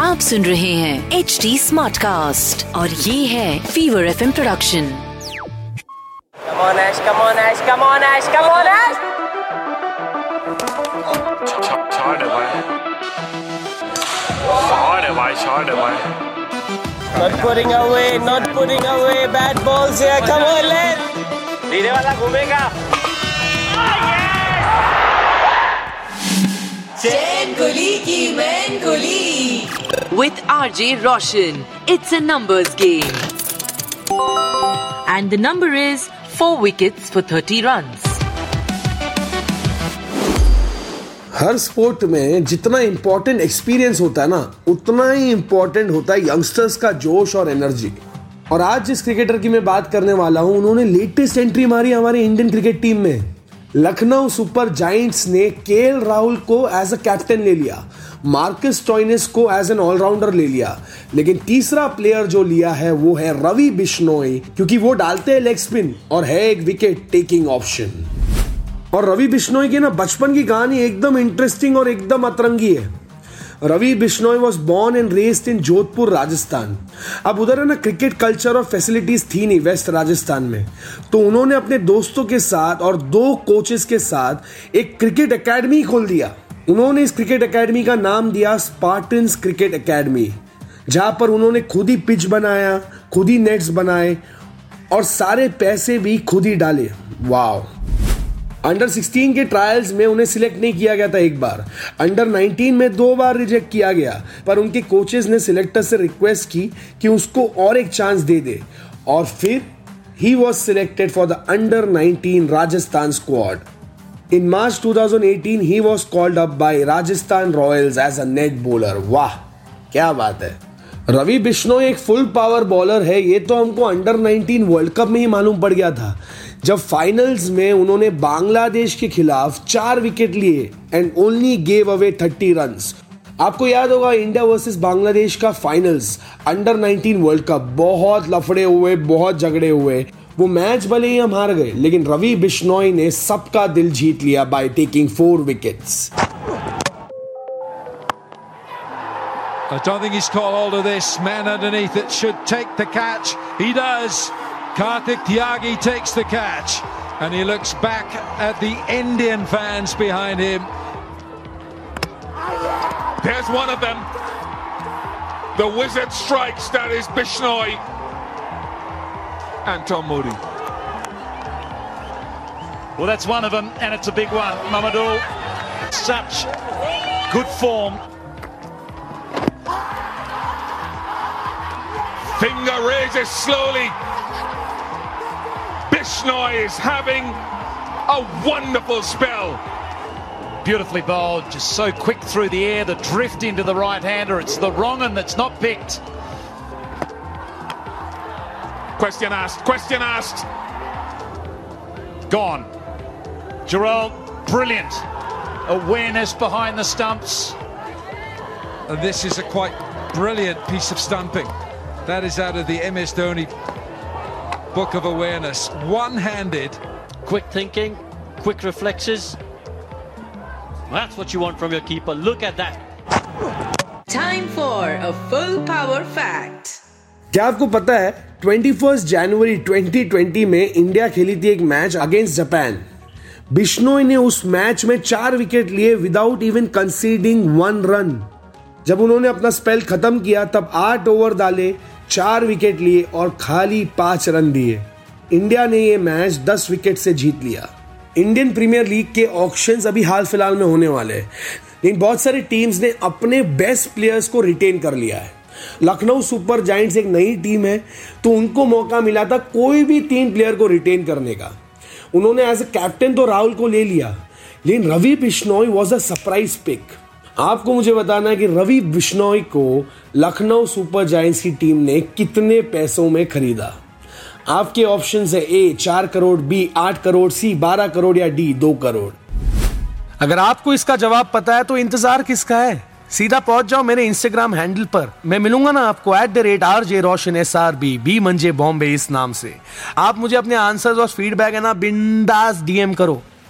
आप सुन रहे हैं एच डी स्मार्ट कास्ट और ये है Fever F introduction come on Ash come on Ash come on Ash come on Ash छोड़ भाई छोड़ भाई Not putting away, with R J Roshan it's a numbers game and the number is four wickets for thirty run her sport में जितना important experience होता है ना उतना ही इंपॉर्टेंट होता है यंगस्टर्स का जोश और एनर्जी और आज जिस क्रिकेटर की मैं बात करने वाला हूँ उन्होंने लेटेस्ट एंट्री मारी हमारी इंडियन क्रिकेट टीम में. लखनऊ सुपर जाइंट्स ने के राहुल को एज अ कैप्टन ले लिया। मार्कस टॉइनिस को एज एन ऑलराउंडर ले लिया। लेकिन तीसरा प्लेयर जो लिया है, वो है रवि बिश्नोई, क्योंकि वो डालते हैं लेग स्पिन और है एक विकेट टेकिंग ऑप्शन और रवि बिश्नोई की ना बचपन की कहानी एकदम इंटरेस्टिंग और एकदम अतरंगी है। Ravi Bishnoi was born and raised in Jodhpur Rajasthan अब उधर है ना क्रिकेट कल्चर और फैसिलिटीज़ थी नहीं वेस्ट राजस्थान में। तो उन्होंने अपने दोस्तों के साथ और दो कोचेस के साथ एक क्रिकेट एकेडमी खोल दिया। उन्होंने इस क्रिकेट एकेडमी का नाम दिया स्पार्टन्स क्रिकेट एकेडमी जहाँ पर उन्होंने खुद ही पिच बनाया, खुद ही नेट्स बनाए और सारे पैसे भी खुद ही डाले। वाह अंडर 16 के ट्रायल्स में उन्हें सिलेक्ट नहीं किया गया था एक बार। अंडर 19 में दो बार रिजेक्ट किया गया, पर उनके कोचेस ने सिलेक्टर से रिक्वेस्ट की कि उसको और एक चांस दे दे। और फिर he was selected for the under 19 Rajasthan squad in March 2018 he was called up by Rajasthan Royals as a net bowler वाह, क्या बात है। रवि बिश्नोई एक फुल पावर बॉलर है, ये तो हमको अंडर 19 वर्ल्ड कप में ही मालूम पड़ गया था। जब फाइनल्स में उन्होंने बांग्लादेश के खिलाफ चार विकेट लिए and only gave away thirty run आपको याद होगा इंडिया वर्सेस बांग्लादेश का फाइनल्स अंडर 19 वर्ल्ड कप बहुत लफड़े हुए, बहुत झगड़े हुए वो मैच भले ही हम हार गए, लेकिन रवि बिश्नोई ने सबका दिल जीत लिया by taking four wickets I don't think he's caught hold of this. Man underneath it should take the catch. He does. Karthik Tyagi takes the catch. And he looks back at the Indian fans behind him. There's one of them. The wizard strikes. That is Bishnoi. And Tom Moody. Well, that's one of them, and it's a big one. Mamadou, such good form. Finger raises slowly. Bishnoi is having a wonderful spell. Beautifully bowled, just so quick through the air. The drift into the right hander. It's the wrong one that's not picked. Question asked. Question asked. Gone. Gerald, brilliant. Awareness behind the stumps. And this is a quite brilliant piece of stamping. That is out of the MS Dhoni book of awareness. One handed. quick thinking, quick reflexes. That's what you want from your keeper. Look at that. Time for a full power fact. क्या आपको पता है 21 जनवरी 2020 में India खेली थी एक match against Japan Bishnoi ने उस मैच में चार विकेट लिए without even conceding one run जब उन्होंने अपना स्पेल खत्म किया तब आठ ओवर डाले चार विकेट लिए और खाली पाँच रन दिए। इंडिया ने ये मैच दस विकेट से जीत लिया। इंडियन प्रीमियर लीग के ऑक्शंस अभी हाल फ़िलहाल में होने वाले हैं। लेकिन बहुत सारी टीम्स ने अपने बेस्ट प्लेयर्स को रिटेन कर लिया है। लखनऊ सुपर जाइंट्स एक नई टीम है तो उनको मौका मिला था कोई भी तीन प्लेयर को रिटेन करने का। उन्होंने एज ए कैप्टन तो राहुल को ले लिया, लेकिन Ravi Bishnoi was a surprise pick आपको मुझे बताना है कि रवि बिश्नोई को लखनऊ सुपर जायंट्स की टीम ने कितने पैसों में खरीदा? आपके ऑप्शन है ए, चार करोड़, बी, आठ करोड़, सी, बारह करोड़ या डी, दो करोड़। अगर आपको इसका जवाब पता है तो इंतज़ार किसका है? सीधा पहुँच जाओ मेरे इंस्टाग्राम हैंडल पर। मैं मिलूँगा ना आपको at the rate R J Roshan S R B B मंजे बॉम्बे इस नाम से। आप मुझे अपने आंसर्स और फीडबैक है ना बिंदास डीएम करो।